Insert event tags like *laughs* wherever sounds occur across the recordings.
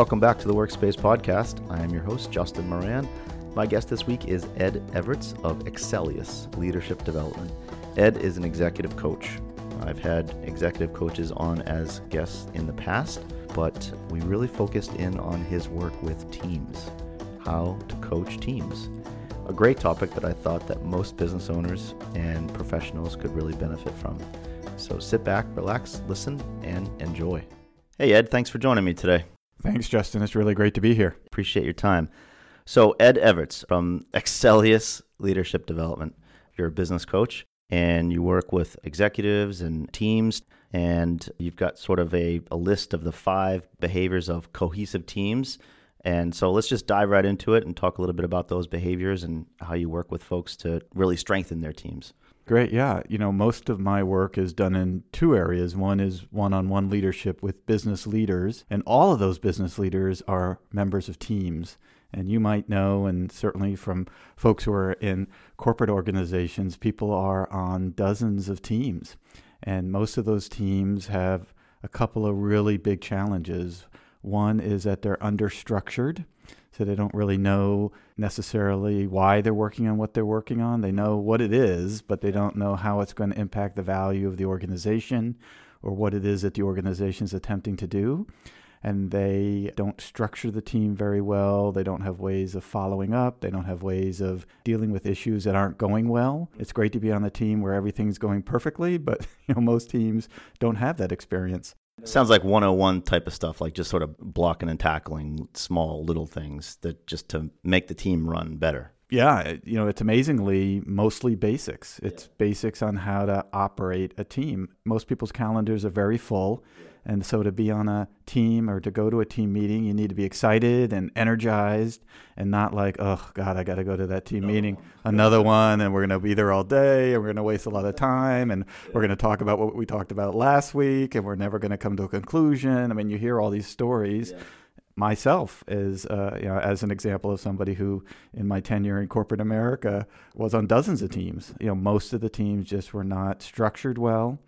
Welcome back to the Workspace Podcast. I am your host, Justin Moran. My guest this week is Ed Evarts of Excellius Leadership Development. Ed is an executive coach. I've had executive coaches on as guests in the past, but we really focused in on his work with teams, how to coach teams. A great topic that I thought that most business owners and professionals could really benefit from. So sit back, relax, listen, and enjoy. Hey Ed, thanks for joining me today. Thanks, Justin. It's really great to be here. Appreciate your time. So, Ed Evarts from *laughs* Excellius Leadership Development. You're a business coach and you work with executives and teams, and you've got sort of a, a list of the five behaviors of cohesive teams. And so, let's just dive right into it and talk a little bit about those behaviors and how you work with folks to really strengthen their teams. Great. Yeah. You know, most of my work is done in two areas. One is one on one leadership with business leaders, and all of those business leaders are members of teams. And you might know, and certainly from folks who are in corporate organizations, people are on dozens of teams. And most of those teams have a couple of really big challenges. One is that they're understructured so they don't really know necessarily why they're working on what they're working on. They know what it is, but they don't know how it's going to impact the value of the organization or what it is that the organization is attempting to do. And they don't structure the team very well. They don't have ways of following up. They don't have ways of dealing with issues that aren't going well. It's great to be on a team where everything's going perfectly, but *laughs* you know most teams don't have that experience. Sounds like 101 type of stuff, like just sort of blocking and tackling small little things that just to make the team run better. Yeah, you know, it's amazingly mostly basics. It's yeah. basics on how to operate a team. Most people's calendars are very full. Yeah and so to be on a team or to go to a team meeting, you need to be excited and energized and not like, oh, God, I got to go to that team meeting, *laughs* another one, and we're going to be there all day and we're going to waste a lot of time and we're going to talk about what we talked about last week and we're never going to come to a conclusion. I mean, you hear all these stories. Myself as uh, you know, as an example of somebody who in my tenure in corporate America was on dozens of teams. You know, most of the teams just were not structured well.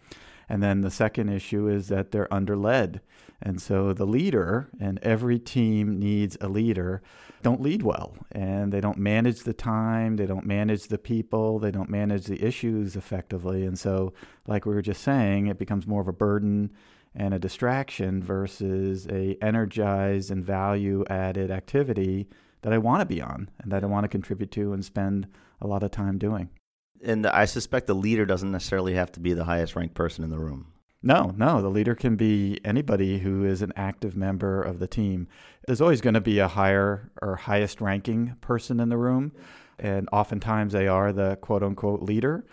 And then the second issue is that they're underled. And so the leader, and every team needs a leader, don't lead well. And they don't manage the time, they don't manage the people, they don't manage the issues effectively. And so, like we were just saying, it becomes more of a burden and a distraction versus a energized and value added activity that I want to be on and that I want to contribute to and spend a lot of time doing and I suspect the leader doesn't necessarily have to be the highest ranked person in the room. No, no. The leader can be anybody who is an active member of the team. There's always going to be a higher or highest ranking person in the room. And oftentimes they are the quote unquote leader.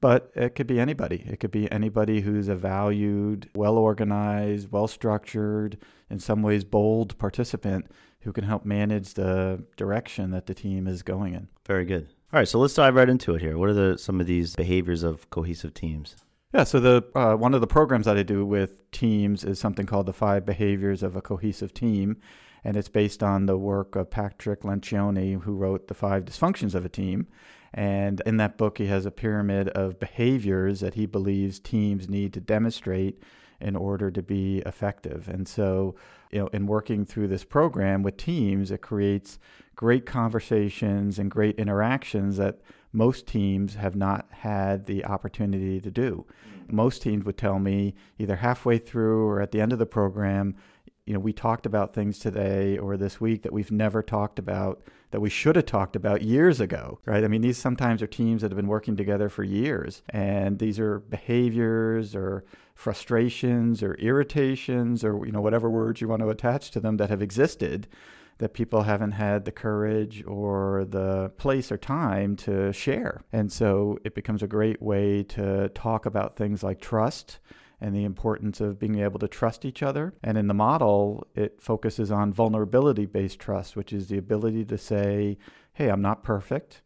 But it could be anybody. It could be anybody who's a valued, well organized, well structured, in some ways bold participant who can help manage the direction that the team is going in. Very good. All right, so let's dive right into it here. What are the some of these behaviors of cohesive teams? Yeah, so the uh, one of the programs that I do with teams is something called the Five Behaviors of a Cohesive Team, and it's based on the work of Patrick Lencioni, who wrote the Five Dysfunctions of a Team. And in that book, he has a pyramid of behaviors that he believes teams need to demonstrate in order to be effective. And so, you know, in working through this program with teams, it creates great conversations and great interactions that most teams have not had the opportunity to do. Mm-hmm. Most teams would tell me either halfway through or at the end of the program, you know, we talked about things today or this week that we've never talked about that we should have talked about years ago, right? I mean, these sometimes are teams that have been working together for years, and these are behaviors or frustrations or irritations or you know whatever words you want to attach to them that have existed that people haven't had the courage or the place or time to share. And so it becomes a great way to talk about things like trust and the importance of being able to trust each other. And in the model, it focuses on vulnerability based trust, which is the ability to say, hey, I'm not perfect,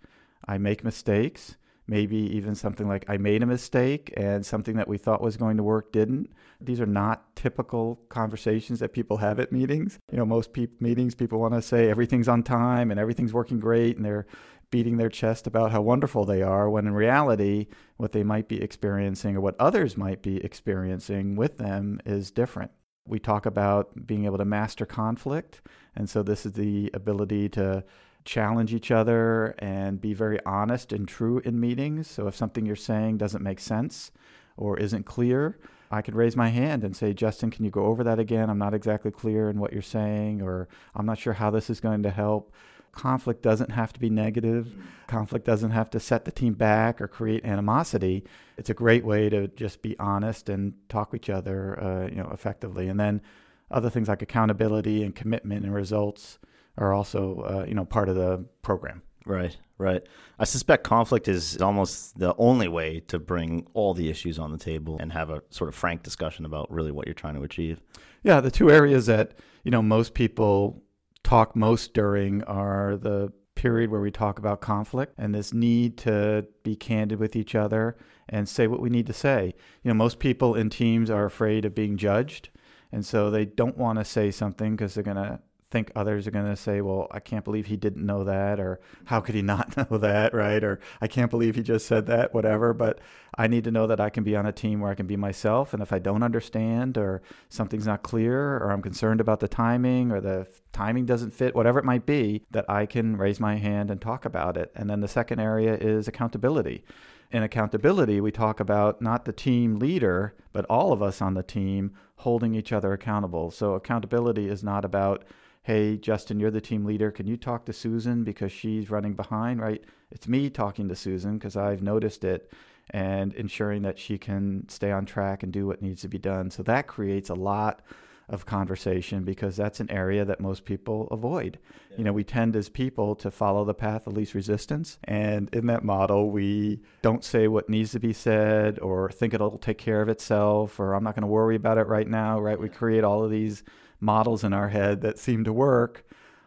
I make mistakes. Maybe even something like, I made a mistake and something that we thought was going to work didn't. These are not typical conversations that people have at meetings. You know, most pe- meetings, people want to say everything's on time and everything's working great and they're beating their chest about how wonderful they are, when in reality, what they might be experiencing or what others might be experiencing with them is different. We talk about being able to master conflict. And so this is the ability to challenge each other and be very honest and true in meetings. So if something you're saying doesn't make sense or isn't clear, I could raise my hand and say, Justin, can you go over that again? I'm not exactly clear in what you're saying, or I'm not sure how this is going to help. Conflict doesn't have to be negative. Conflict doesn't have to set the team back or create animosity. It's a great way to just be honest and talk to each other, uh, you know, effectively. And then other things like accountability and commitment and results are also uh, you know part of the program. Right, right. I suspect conflict is almost the only way to bring all the issues on the table and have a sort of frank discussion about really what you're trying to achieve. Yeah, the two areas that you know most people talk most during are the period where we talk about conflict and this need to be candid with each other and say what we need to say. You know, most people in teams are afraid of being judged, and so they don't want to say something because they're going to think others are going to say, well, I can't believe he didn't know that, or how could he not *laughs* know that, right? Or I can't believe he just said that, whatever. But I need to know that I can be on a team where I can be myself. And if I don't understand, or something's not clear, or I'm concerned about the timing, or the timing doesn't fit, whatever it might be, that I can raise my hand and talk about it. And then the second area is accountability in accountability, we talk about not the team leader, but all of us on the team holding each other accountable. So, accountability is not about hey, Justin, you're the team leader. Can you talk to Susan because she's running behind, right? It's me talking to Susan because I've noticed it and ensuring that she can stay on track and do what needs to be done. So that creates a lot of conversation because that's an area that most people avoid. Yeah. You know, we tend as people to follow the path of least resistance. And in that model, we don't say what needs to be said or think it'll take care of itself or I'm not going to worry about it right now, right? We create all of these models in our head that seem to work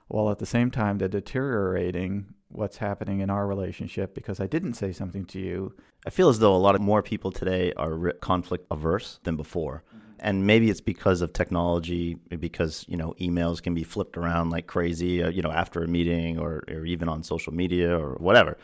while at the same time they're deteriorating what's happening in our relationship because I didn't say something to you. I feel as though a lot of more people today are conflict averse than before. Mm-hmm. And maybe it's because of technology, because, you know, emails can be flipped around like crazy, uh, you know, after a meeting or, or even on social media or whatever.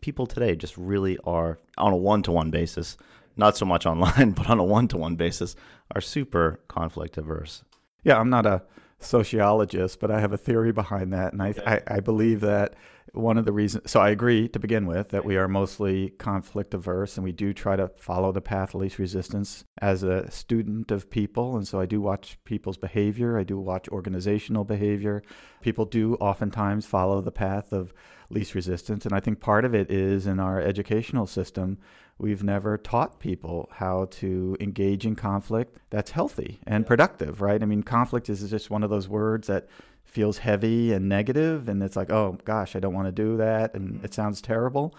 People today just really are on a one to one basis, not so much *laughs* online, but on a one to one basis, are super conflict averse yeah, I'm not a sociologist, but I have a theory behind that, and I, I, I believe that one of the reasons. So I agree to begin with that we are mostly conflict averse, and we do try to follow the path of least resistance as a student of people, and so I do watch people's behavior. I do watch organizational behavior. People do oftentimes follow the path of least resistance, and I think part of it is in our educational system We've never taught people how to engage in conflict that's healthy and productive, right? I mean, conflict is just one of those words that feels heavy and negative, and it's like, oh gosh, I don't want to do that, and it sounds terrible.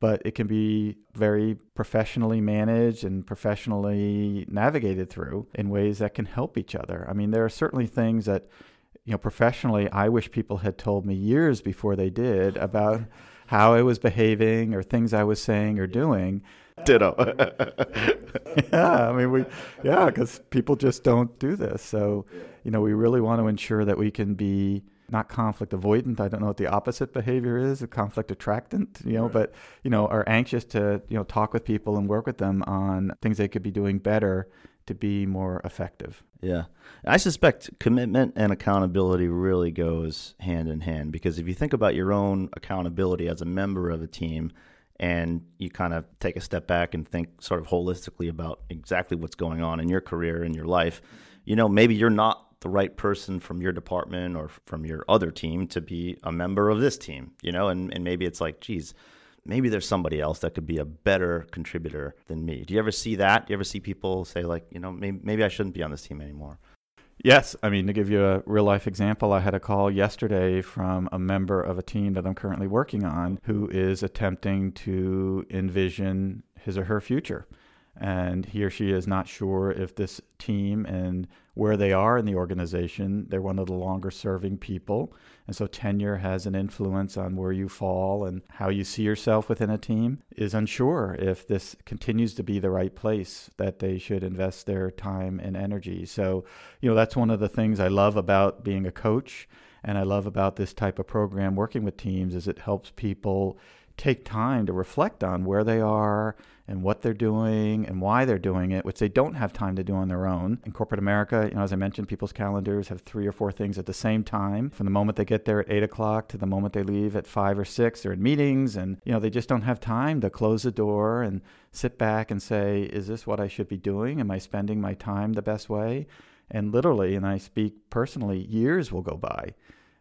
But it can be very professionally managed and professionally navigated through in ways that can help each other. I mean, there are certainly things that, you know, professionally, I wish people had told me years before they did about *laughs* how I was behaving or things I was saying or doing. *laughs* Ditto. *laughs* yeah, I mean, we, yeah, because people just don't do this. So, you know, we really want to ensure that we can be not conflict avoidant. I don't know what the opposite behavior is, a conflict attractant, you know, right. but, you know, are anxious to, you know, talk with people and work with them on things they could be doing better to be more effective. Yeah. I suspect commitment and accountability really goes hand in hand because if you think about your own accountability as a member of a team and you kind of take a step back and think sort of holistically about exactly what's going on in your career and your life, you know, maybe you're not the right person from your department or from your other team to be a member of this team, you know, and, and maybe it's like, geez, maybe there's somebody else that could be a better contributor than me. Do you ever see that? Do you ever see people say like, you know, maybe, maybe I shouldn't be on this team anymore? Yes, I mean to give you a real life example, I had a call yesterday from a member of a team that I'm currently working on who is attempting to envision his or her future and he or she is not sure if this team and where they are in the organization, they're one of the longer serving people. And so tenure has an influence on where you fall and how you see yourself within a team, is unsure if this continues to be the right place that they should invest their time and energy. So, you know, that's one of the things I love about being a coach and I love about this type of program working with teams is it helps people take time to reflect on where they are and what they're doing and why they're doing it, which they don't have time to do on their own. In corporate America, you know, as I mentioned, people's calendars have three or four things at the same time. From the moment they get there at eight o'clock to the moment they leave at five or six, they're in meetings and, you know, they just don't have time to close the door and sit back and say, is this what I should be doing? Am I spending my time the best way? And literally, and I speak personally, years will go by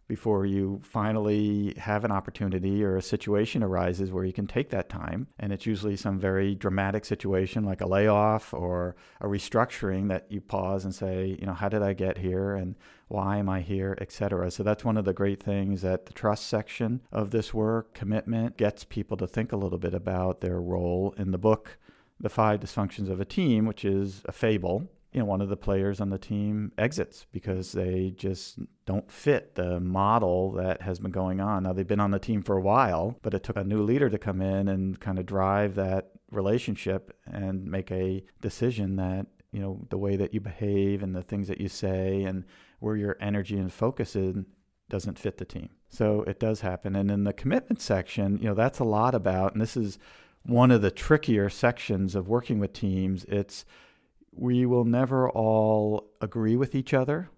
before you finally have an opportunity or a situation arises where you can take that time. And it's usually some very dramatic situation like a layoff or a restructuring that you pause and say, you know, how did I get here and why am I here, etc. So that's one of the great things that the trust section of this work, commitment, gets people to think a little bit about their role in the book. The Five Dysfunctions of a Team, which is a fable you know, one of the players on the team exits because they just don't fit the model that has been going on. Now they've been on the team for a while, but it took a new leader to come in and kind of drive that relationship and make a decision that, you know, the way that you behave and the things that you say and where your energy and focus is doesn't fit the team. So it does happen. And in the commitment section, you know, that's a lot about and this is one of the trickier sections of working with teams. It's we will never all agree with each other,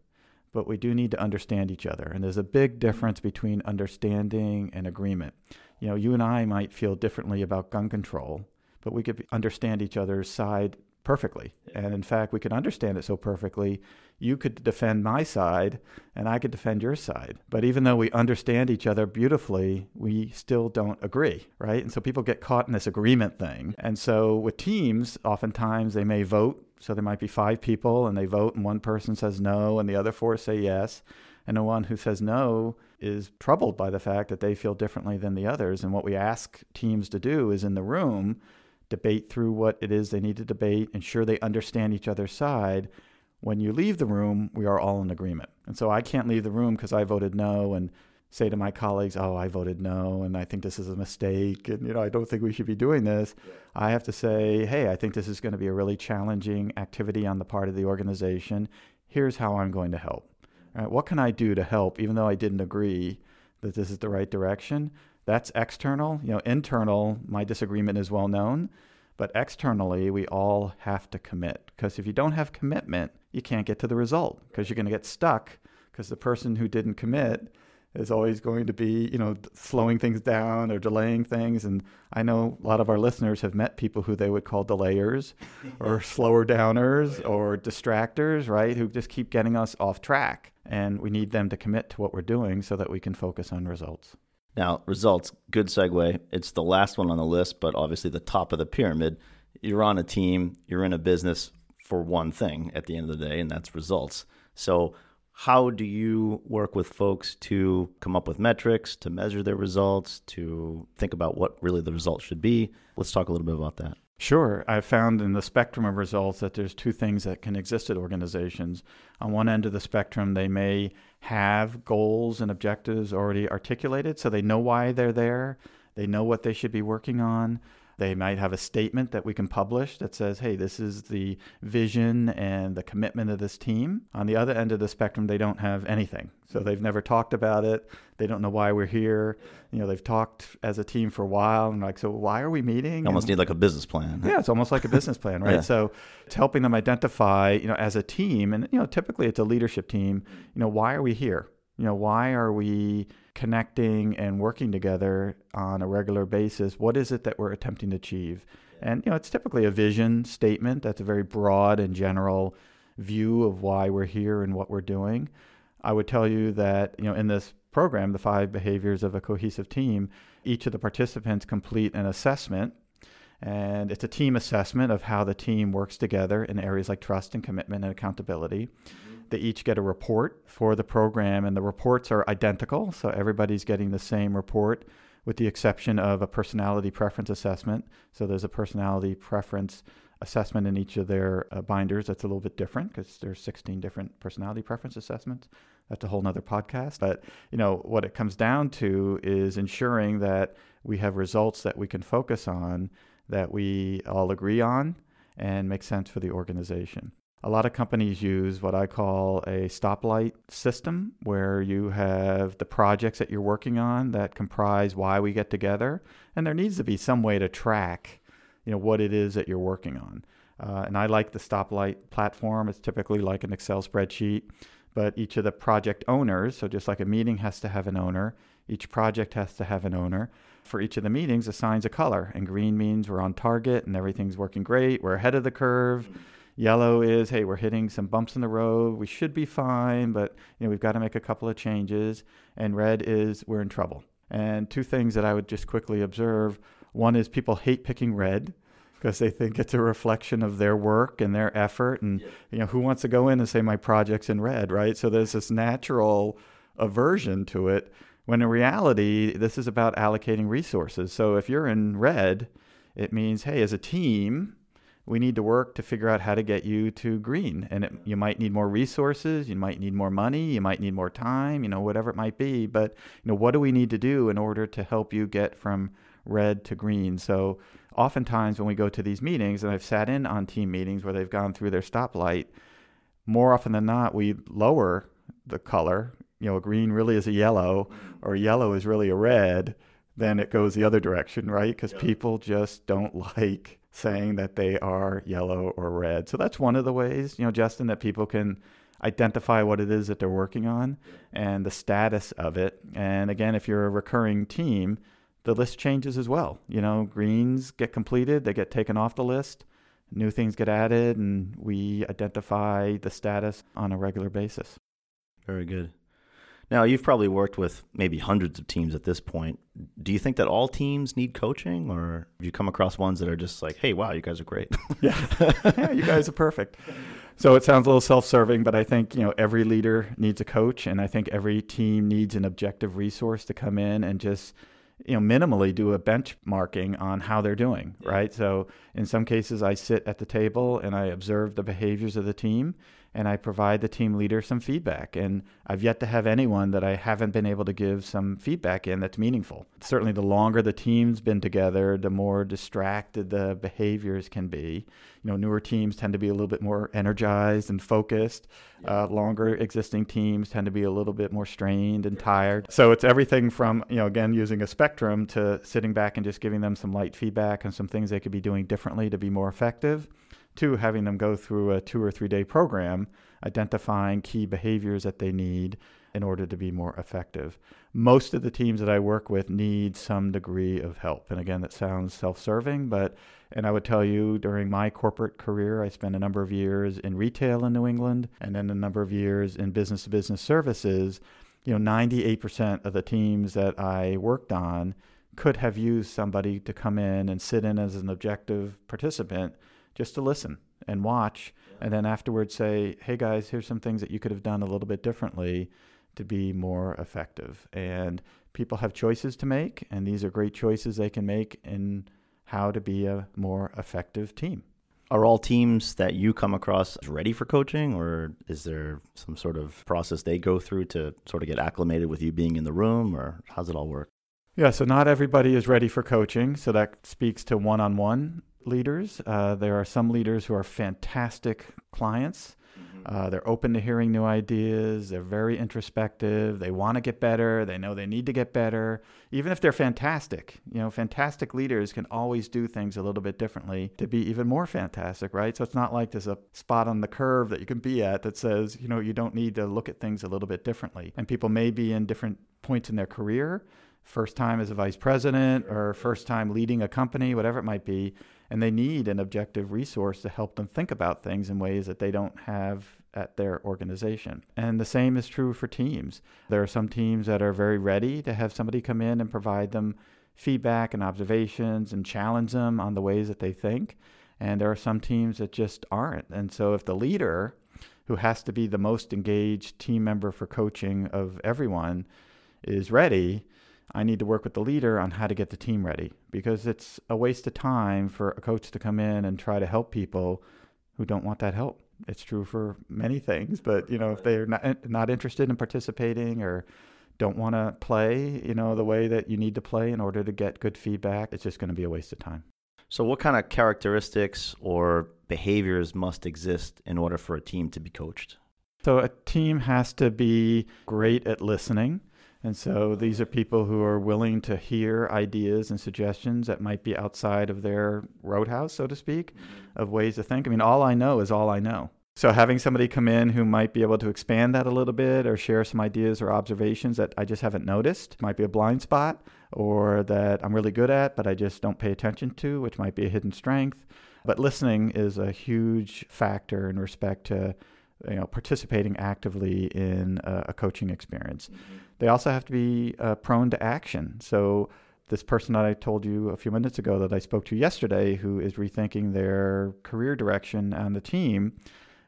but we do need to understand each other. And there's a big difference between understanding and agreement. You know, you and I might feel differently about gun control, but we could understand each other's side perfectly. And in fact, we could understand it so perfectly, you could defend my side and I could defend your side. But even though we understand each other beautifully, we still don't agree, right? And so people get caught in this agreement thing. And so with teams, oftentimes they may vote so there might be five people and they vote, and one person says no, and the other four say yes. And the one who says no is troubled by the fact that they feel differently than the others. And what we ask teams to do is in the room, debate through what it is they need to debate, ensure they understand each other's side. When you leave the room, we are all in agreement. And so I can't leave the room because I voted no, and say to my colleagues, "Oh, I voted no, and I think this is a mistake, and you know, I don't think we should be doing this." Yeah. I have to say, "Hey, I think this is going to be a really challenging activity on the part of the organization. Here's how I'm going to help. Mm-hmm. Right, what can I do to help, even though I didn't agree that this is the right direction?" That's external. You know, internal, my disagreement is well known, but externally, we all have to commit because if you don't have commitment, you can't get to the result because you're going to get stuck because the person who didn't commit is always going to be, you know, slowing things down or delaying things. And I know a lot of our listeners have met people who they would call delayers *laughs* or slower downers or distractors, right? Who just keep getting us off track. And we need them to commit to what we're doing so that we can focus on results. Now, results, good segue. It's the last one on the list, but obviously the top of the pyramid. You're on a team, you're in a business for one thing at the end of the day, and that's results. So, how do you work with folks to come up with metrics, to measure their results, to think about what really the results should be? Let's talk a little bit about that. Sure. I've found in the spectrum of results that there's two things that can exist at organizations. On one end of the spectrum, they may have goals and objectives already articulated, so they know why they're there, they know what they should be working on. They might have a statement that we can publish that says, hey, this is the vision and the commitment of this team. On the other end of the spectrum, they don't have anything. So they've never talked about it. They don't know why we're here. You know, they've talked as a team for a while and like, so why are we meeting? You almost and, need like a business plan. Yeah, it's almost like a business plan, right? *laughs* yeah. So it's helping them identify, you know, as a team, and you know, typically it's a leadership team. You know, why are we here? You know, why are we connecting and working together on a regular basis, what is it that we're attempting to achieve? And you know, it's typically a vision statement that's a very broad and general view of why we're here and what we're doing. I would tell you that, you know, in this program, the five behaviors of a cohesive team, each of the participants complete an assessment and it's a team assessment of how the team works together in areas like trust and commitment and accountability. They each get a report for the program, and the reports are identical. So everybody's getting the same report, with the exception of a personality preference assessment. So there's a personality preference assessment in each of their uh, binders that's a little bit different because there's 16 different personality preference assessments that's a whole nother podcast but you know what it comes down to is ensuring that we have results that we can focus on that we all agree on and make sense for the organization a lot of companies use what I call a stoplight system, where you have the projects that you're working on that comprise why we get together. And there needs to be some way to track, you know what it is that you're working on. Uh, and I like the stoplight platform. It's typically like an Excel spreadsheet, but each of the project owners, so just like a meeting has to have an owner, each project has to have an owner. For each of the meetings, assigns a color. And green means we're on target and everything's working great. We're ahead of the curve. Yellow is, hey, we're hitting some bumps in the road. We should be fine, but you know we've got to make a couple of changes. And red is we're in trouble. And two things that I would just quickly observe. One is people hate picking red because they think it's a reflection of their work and their effort. And yeah. you know, who wants to go in and say my project's in red, right? So there's this natural aversion to it. When in reality, this is about allocating resources. So if you're in red, it means, hey, as a team, we need to work to figure out how to get you to green. And it, you might need more resources, you might need more money, you might need more time, you know, whatever it might be. But you know, what do we need to do in order to help you get from red to green? So oftentimes when we go to these meetings, and I've sat in on team meetings where they've gone through their stoplight, more often than not, we lower the color. You know, a green really is a yellow, or yellow is really a red. Then it goes the other direction, right? Because people just don't *laughs* like saying that they are yellow or red. So that's one of the ways, you know, Justin, that people can identify what it is that they're working on and the status of it. And again, if you're a recurring team, the list changes as well. You know, greens get completed, they get taken off the list, new things get added, and we identify the status on a regular basis. Very good. Now, you've probably worked with maybe hundreds of teams at this point. Do you think that all teams need coaching, or have you come across ones that are just like, hey, wow, you guys are great? *laughs* yeah. *laughs* yeah, you guys are perfect. So it sounds a little self-serving, but I think you know every leader needs a coach, and I think every team needs an objective resource to come in and just you know minimally do a benchmarking on how they're doing yeah. right so in some cases i sit at the table and i observe the behaviors of the team and I provide the team leader some feedback. And I've yet to have anyone that I haven't been able to give some feedback in that's meaningful. Certainly, the longer the team's been together, the more distracted the behaviors can be. You know, newer teams tend to be a little bit more energized and focused. Uh, longer existing teams tend to be a little bit more strained and tired. So it's everything from, you know, again, using a spectrum to sitting back and just giving them some light feedback and some things they could be doing differently to be more effective Two, having them go through a two or three day program, identifying key behaviors that they need in order to be more effective. Most of the teams that I work with need some degree of help. And again, that sounds self serving, but, and I would tell you during my corporate career, I spent a number of years in retail in New England and then a number of years in business to business services. You know, 98% of the teams that I worked on could have used somebody to come in and sit in as an objective participant just to listen and watch, and then afterwards say, "Hey guys, here's some things that you could have done a little bit differently to be more effective." And people have choices to make, and these are great choices they can make in how to be a more effective team. Are all teams that you come across ready for coaching, or is there some sort of process they go through to sort of get acclimated with you being in the room, or how's it all work? Yeah, so not everybody is ready for coaching. So that speaks to one on one leaders. Uh, there are some leaders who are fantastic clients. Mm-hmm. Uh, they're open to hearing new ideas. They're very introspective. They want to get better. They know they need to get better. Even if they're fantastic, you know, fantastic leaders can always do things a little bit differently to be even more fantastic, right? So it's not like there's a spot on the curve that you can be at that says, you know, you don't need to look at things a little bit differently. And people may be in different points in their career first time as a vice president or first time leading a company, whatever it might be and they need an objective resource to help them think about things in ways that they don't have at their organization. And the same is true for teams. There are some teams that are very ready to have somebody come in and provide them feedback and observations and challenge them on the ways that they think. And there are some teams that just aren't. And so if the leader, who has to be the most engaged team member for coaching of everyone, is ready, I need to work with the leader on how to get the team ready because it's a waste of time for a coach to come in and try to help people who don't want that help. It's true for many things, but you know, if they're not eh, not interested in participating or don't want to play, you know, the way that you need to play in order to get good feedback, it's just going to be a waste of time. So, what kind of characteristics or behaviors must exist in order for a team to be coached? So, a team has to be great at listening And so these are people who are willing to hear ideas and suggestions that might be outside of their roadhouse, so to speak, of ways to think. I mean, all I know is all I know. So having somebody come in who might be able to expand that a little bit or share some ideas or observations that I just haven't noticed might be a blind spot or that I'm really good at but I just don't pay attention to, which might be a hidden strength. But listening is a huge factor in respect to you know participating actively in a, a coaching experience. Mm-hmm. They also have to be uh, prone to action. So this person that I told you a few minutes ago that I spoke to yesterday who is rethinking their career direction on the team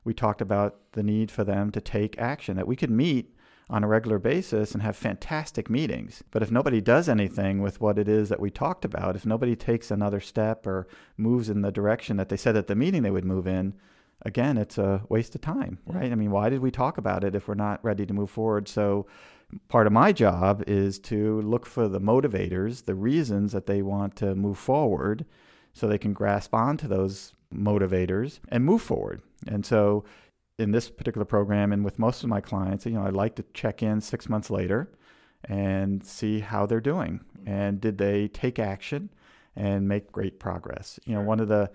we talked about the need for them to take action, that we could meet on a regular basis and have fantastic meetings. But if nobody does anything with what it is that we talked about, if nobody takes another step or moves in the direction that they said at the meeting they would move in, again, it's a waste of time, right? I mean, why did we talk about it if we're not ready to move forward? So, part of my job is to look for the motivators, the reasons that they want to move forward so they can grasp onto those motivators and move forward. And so in this particular program and with most of my clients, you know, I like to check in 6 months later and see how they're doing and did they take action and make great progress. You know, one of the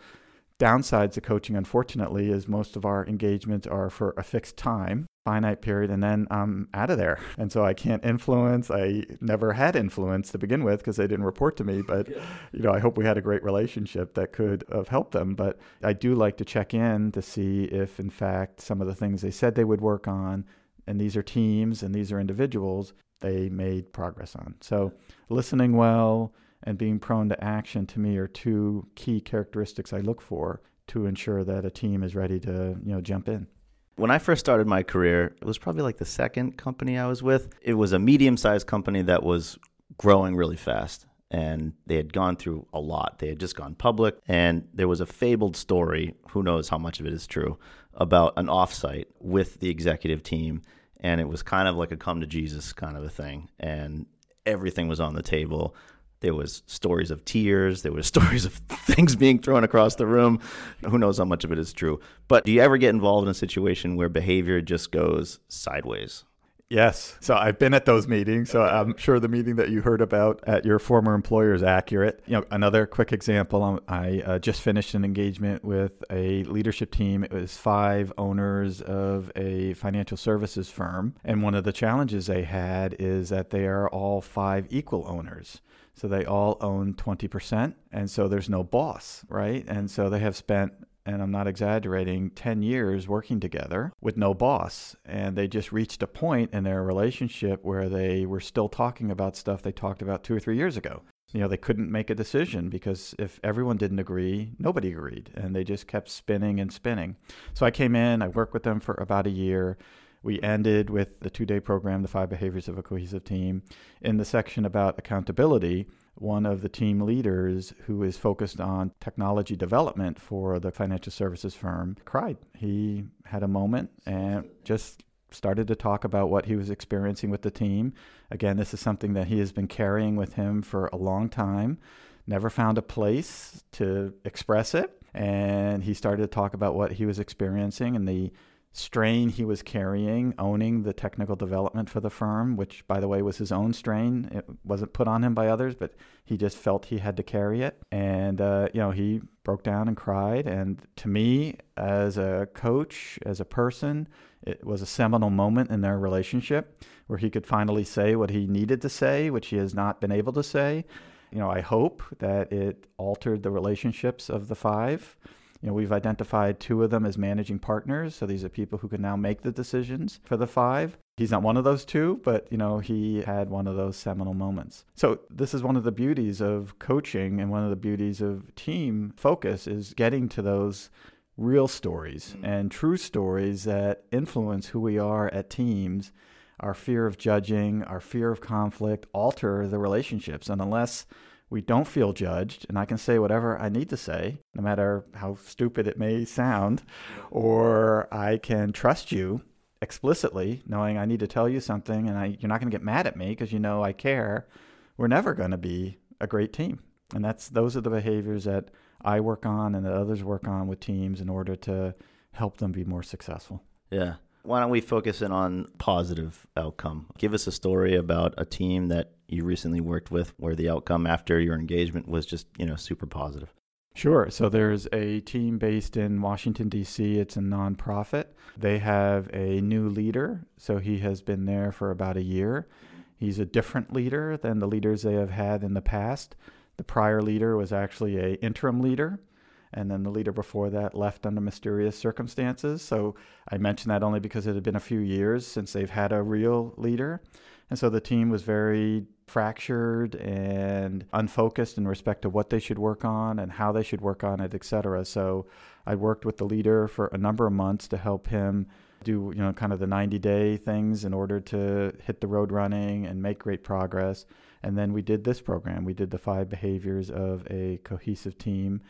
downsides of coaching unfortunately is most of our engagements are for a fixed time finite period and then I'm out of there. And so I can't influence. I never had influence to begin with because they didn't report to me. But, you know, I hope we had a great relationship that could have helped them. But I do like to check in to see if, in fact, some of the things they said they would work on, and these are teams and these are individuals, they made progress on. So listening well and being prone to action to me are two key characteristics I look for to ensure that a team is ready to, you know, jump in. When I first started my career, it was probably like the second company I was with. It was a medium sized company that was growing really fast. And they had gone through a lot. They had just gone public. And there was a fabled story, who knows how much of it is true, about an offsite with the executive team. And it was kind of like a come to Jesus kind of a thing. And everything was on the table. There was stories of tears. There was *laughs* stories of things being thrown across the room. Who knows how much of it is true? But do you ever get involved in a situation where behavior just goes sideways? Yes. So I've been at those meetings. So I'm sure the meeting that you heard about at your former employer is accurate. You know, another quick example. Um, I uh, just finished an engagement with a leadership team. It was five owners of a financial services firm, and one of the challenges they had is that they are all five equal owners. So they all own 20%. And so there's no boss, right? And so they have spent, and I'm not exaggerating, 10 years working together with no boss. And they just reached a point in their relationship where they were still talking about stuff they talked about two or three years ago. You know, they couldn't make a decision because if everyone didn't agree, nobody agreed. And they just kept spinning and spinning. So I came in, I worked with them for about a year we ended with the two day program, The Five Behaviors of a Cohesive Team. In the section about accountability, one of the team leaders who is focused on technology development for the financial services firm cried. He had a moment and just started to talk about what he was experiencing with the team. Again, this is something that he has been carrying with him for a long time, never found a place to express it. And he started to talk about what he was experiencing and the strain he was carrying, owning the technical development for the firm, which, by the way, was his own strain. It wasn't put on him by others, but he just felt he had to carry it. And, uh, you know, he broke down and cried. And to me, as a coach, as a person, it was a seminal moment in their relationship where he could finally say what he needed to say, which he has not been able to say. You know, I hope that it altered the relationships of the five you know, we've identified two of them as managing partners. So these are people who can now make the decisions for the five. He's not one of those two, but you know, he had one of those seminal moments. So this is one of the beauties of coaching and one of the beauties of team focus is getting to those real stories mm-hmm. and true stories that influence who we are at teams. Our fear of judging, our fear of conflict alter the relationships. And unless we don't feel judged, and I can say whatever I need to say, no matter how stupid it may sound, or I can trust you explicitly, knowing I need to tell you something, and I, you're not going to get mad at me because you know I care. We're never going to be a great team, and that's those are the behaviors that I work on and that others work on with teams in order to help them be more successful. Yeah. Why don't we focus in on positive outcome? Give us a story about a team that you recently worked with where the outcome after your engagement was just, you know, super positive. Sure. So there's a team based in Washington, D.C. It's a nonprofit. They have a new leader. So he has been there for about a year. He's a different leader than the leaders they have had in the past. The prior leader was actually a interim leader, and then the leader before that left under mysterious circumstances. So I mention that only because it had been a few years since they've had a real leader. And so the team was very fractured and unfocused in respect to what they should work on and how they should work on it, et cetera. So I worked with the leader for a number of months to help him do, you know, kind of the 90 day things in order to hit the road running and make great progress. And then we did this program. We did the five behaviors of a cohesive team.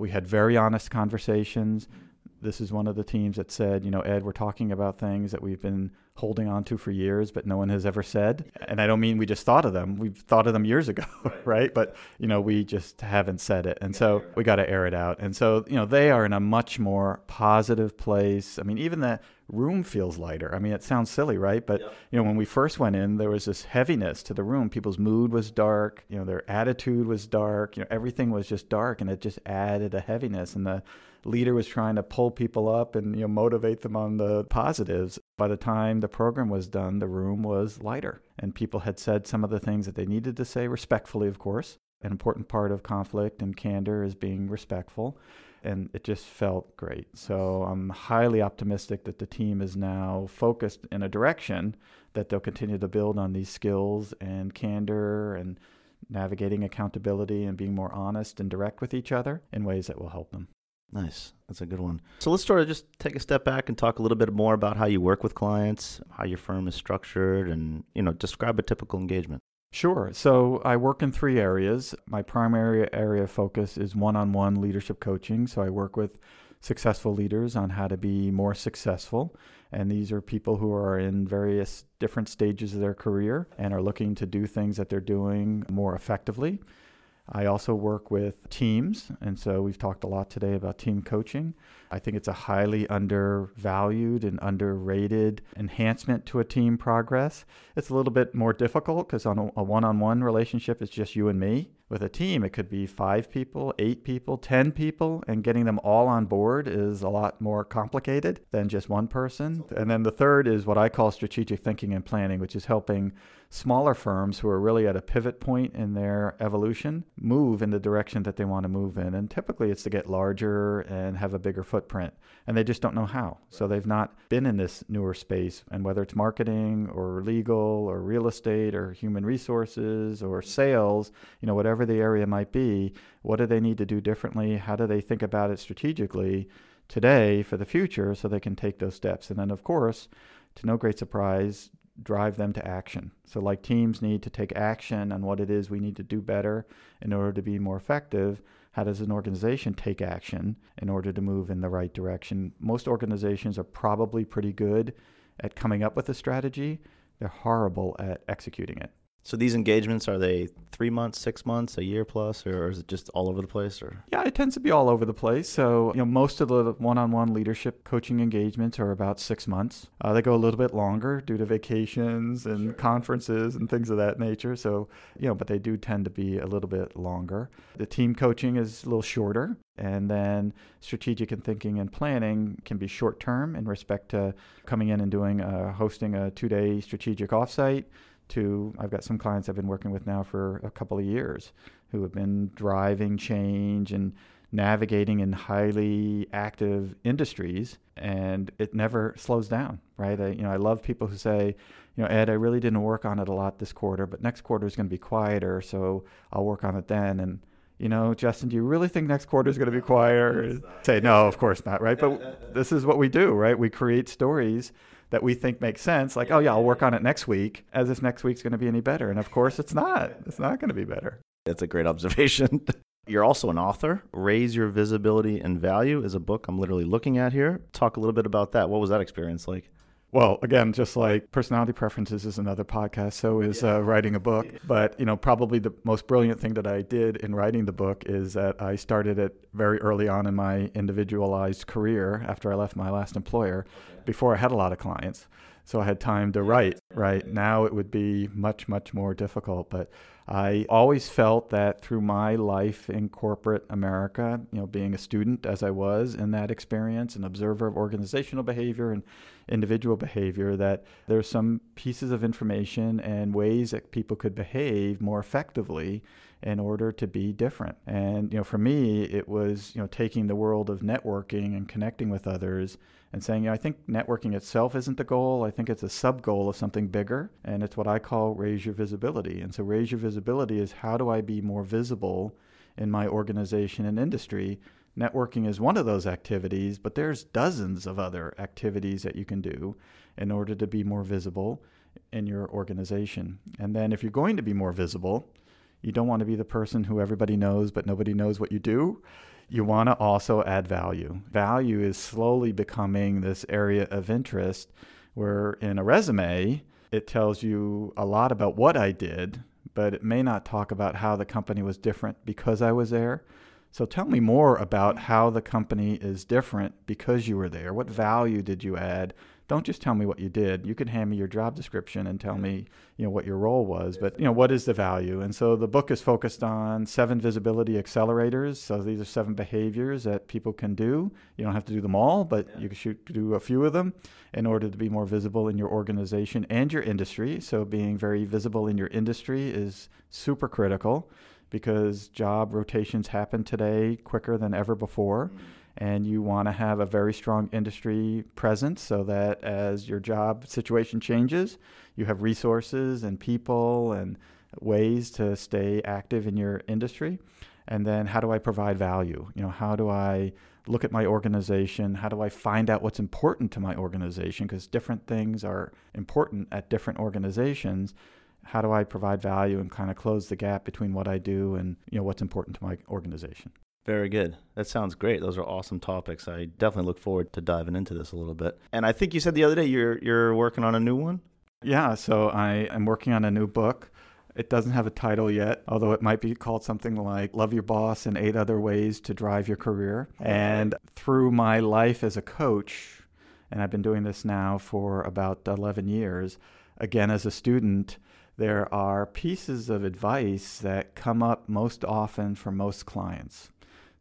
We had very honest conversations. This is one of the teams that said, you know, Ed, we're talking about things that we've been holding on to for years, but no one has ever said. And I don't mean we just thought of them. We've thought of them years ago, *laughs* right? right? But, you know, we just haven't said it. And so we got to air it out. And so, you know, they are in a much more positive place. I mean, even the room feels lighter. I mean, it sounds silly, right? But, yep. you know, when we first went in, there was this heaviness to the room. People's mood was dark, you know, their attitude was dark, you know, everything was just dark and it just added a heaviness. And the, leader was trying to pull people up and you know motivate them on the positives. By the time the program was done, the room was lighter, and people had said some of the things that they needed to say respectfully, of course. An important part of conflict and candor is being respectful, and it just felt great. So I'm highly optimistic that the team is now focused in a direction that they'll continue to build on these skills and candor and navigating accountability and being more honest and direct with each other in ways that will help them. Nice. That's a good one. So let's sort of just take a step back and talk a little bit more about how you work with clients, how your firm is structured, and you know, describe a typical engagement. Sure. So I work in three areas. My primary area of focus is one-on-one leadership coaching. So I work with successful leaders on how to be more successful. And these are people who are in various different stages of their career and are looking to do things that they're doing more effectively. I also work with teams, and so we've talked a lot today about team coaching. I think it's a highly undervalued and underrated enhancement to a team progress. It's a little bit more difficult because on a one on one relationship, it's just you and me. With a team, it could be five people, eight people, 10 people, and getting them all on board is a lot more complicated than just one person. And then the third is what I call strategic thinking and planning, which is helping smaller firms who are really at a pivot point in their evolution move in the direction that they want to move in. And typically it's to get larger and have a bigger footprint. And they just don't know how. So they've not been in this newer space. And whether it's marketing or legal or real estate or human resources or sales, you know, whatever the area might be, what do they need to do differently? How do they think about it strategically? today for the future so they can take those steps. And then, of course, to no great surprise, drive them to action. So, like teams need to take action on what it is we need to do better in order to be more effective. How does an organization take action in order to move in the right direction? Most organizations are probably pretty good at coming up with a strategy, they're horrible at executing it. So these engagements are they three months, six months, a year plus, or is it just all over the place? Or yeah, it tends to be all over the place. So you know, most of the one-on-one leadership coaching engagements are about six months. Uh, they go a little bit longer due to vacations and sure. conferences and things of that nature. So you know, but they do tend to be a little bit longer. The team coaching is a little shorter, and then strategic and thinking and planning can be short term in respect to coming in and doing uh, hosting a two-day strategic offsite to I've got some clients I've been working with now for a couple of years who have been driving change and navigating in highly active industries and it never slows down right? I, you know I love people who say you know Ed I really didn't work on it a lot this quarter but next quarter is going to be quieter so I'll work on it then. And you know Justin do you really think next quarter is going to be *laughs* quieter? Say no of course not right? But this is what we do right? We create stories that we think makes sense, like, oh yeah, I'll work on it next week, as if next week's going to be any better. And of course, it's not. It's not going to be better. That's a great observation. *laughs* You're also an author. Raise Your Visibility and Value is a book I'm literally looking at here. Talk a little bit about that. What was that experience like? Well, again, just like personality preferences is another podcast, so is uh, writing a book. But you know, probably the most brilliant thing that I did in writing the book is that I started it very early on in my individualized career after I left my last employer, before I had a lot of clients so I had time to write. Right now, it would be much, much more difficult. But I always felt that through my life in corporate America, you know, being a student as I was in that experience, an observer of organizational behavior and individual behavior, that there's some pieces of information and ways that people could behave more effectively in order to be different. And you know, for me, it was you know taking the world of networking and connecting with others and saying, you know, I think networking itself isn't the goal. I think it's a sub goal of something bigger, and it's what I call raise your visibility. And so, raise your visibility is how do I be more visible in my organization and industry? Networking is one of those activities, but there's dozens of other activities that you can do in order to be more visible in your organization. And then, if you're going to be more visible, you don't want to be the person who everybody knows, but nobody knows what you do. You want to also add value. Value is slowly becoming this area of interest where in a resume, it tells you a lot about what I did, but it may not talk about how the company was different because I was there. So tell me more about how the company is different because you were there. What value did you add? Don't just tell me what you did. You can hand me your job description and tell me, you know, what your role was, but you know, what is the value? And so the book is focused on seven visibility accelerators. So these are seven behaviors that people can do. You don't have to do them all, but you can shoot, do a few of them in order to be more visible in your organization and your industry. So being very visible in your industry is super critical because job rotations happen today quicker than ever before. Mm-hmm and you want to have a very strong industry presence so that as your job situation changes, you have resources and people and ways to stay active in your industry. And then how do I provide value? You know, how do I look at my organization? How do I find out what's important to my organization? Because different things are important at different organizations. How do I provide value and kind of close the gap between what I do and you know what's important to my organization? Very good. That sounds great. Those are awesome topics. I definitely look forward to diving into this a little bit. And I think you said the other day you're you're working on a new one. Yeah, so I am working on a new book. It doesn't have a title yet, although it might be called something like Love Your Boss and Eight Other Ways to Drive Your Career. And through my life as a coach, and I've been doing this now for about 11 years, again as a student, there are pieces of advice that come up most often for most clients.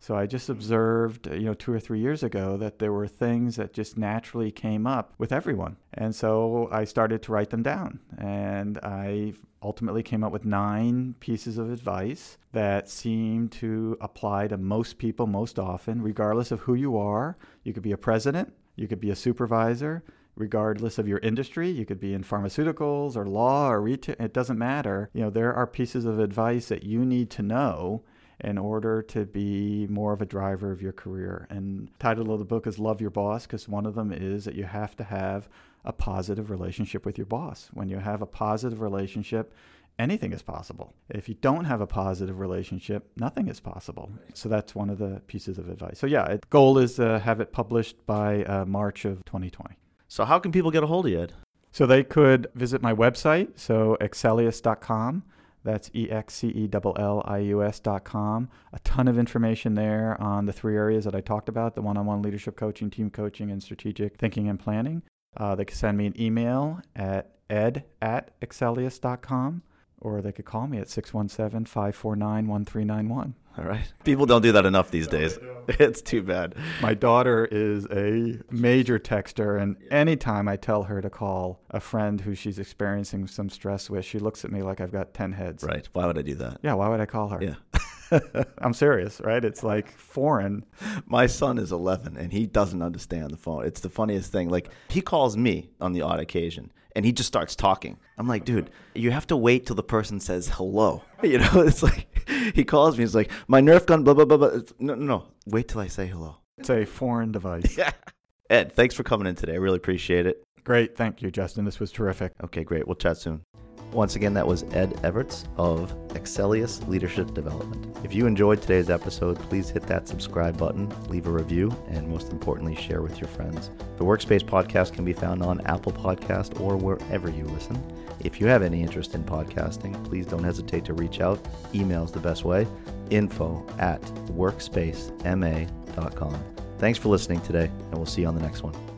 So I just observed, uh, you know, two or three years ago that there were things that just naturally came up with everyone. And so I started to write them down. And I ultimately came up with nine pieces of advice that seem to apply to most people most often, regardless of who you are. You could be a president, you could be a supervisor, regardless of your industry. You could be in pharmaceuticals or law or retail, it doesn't matter. You know, there are pieces of advice that you need to know in order to be more of a driver of your career. And title of the book is Love Your Boss because one of them is that you have to have a positive relationship with your boss. When you have a positive relationship, anything is possible. If you don't have a positive relationship, nothing is possible. So that's one of the pieces of advice. So yeah, the goal is to have it published by uh, March of 2020. So how can people get a hold of you, Ed? So they could visit my website, so excellius.com. That's E X C E L L I U S dot com. A ton of information there on the three areas that I talked about the one on one leadership coaching, team coaching, and strategic thinking and planning. Uh, they can send me an email at ed at excellius.com or they could call me at 617 549 1391. All right. People don't do that enough these days. *laughs* It's too bad. My daughter is a major texter, and anytime I tell her to call a friend who she's experiencing some stress with, she looks at me like I've got 10 heads. Right. Why would I do that? Yeah, why would I call her? Yeah. *laughs* I'm serious, right? It's like foreign. My son is 11 and he doesn't understand the phone. It's the funniest thing. Like, he calls me on the odd occasion and he just starts talking. I'm like, dude, you have to wait till the person says hello. *laughs* You know, it's like he calls me. He's like, my Nerf gun, blah blah blah blah. No, no, no. Wait till I say hello. It's a foreign device. *laughs* Yeah. Ed, thanks for coming in today. I really appreciate it. Great, thank you, Justin. This was terrific. Okay, great. We'll chat soon. Once again, that was Ed Evarts of Excellius Leadership Development. If you enjoyed today's episode, please hit that subscribe button, leave a review, and most importantly, share with your friends. The Workspace podcast can be found on Apple Podcast or wherever you listen. If you have any interest in podcasting, please don't hesitate to reach out. Email is the best way. Info at workspacema.com. Thanks for listening today, and we'll see you on the next one.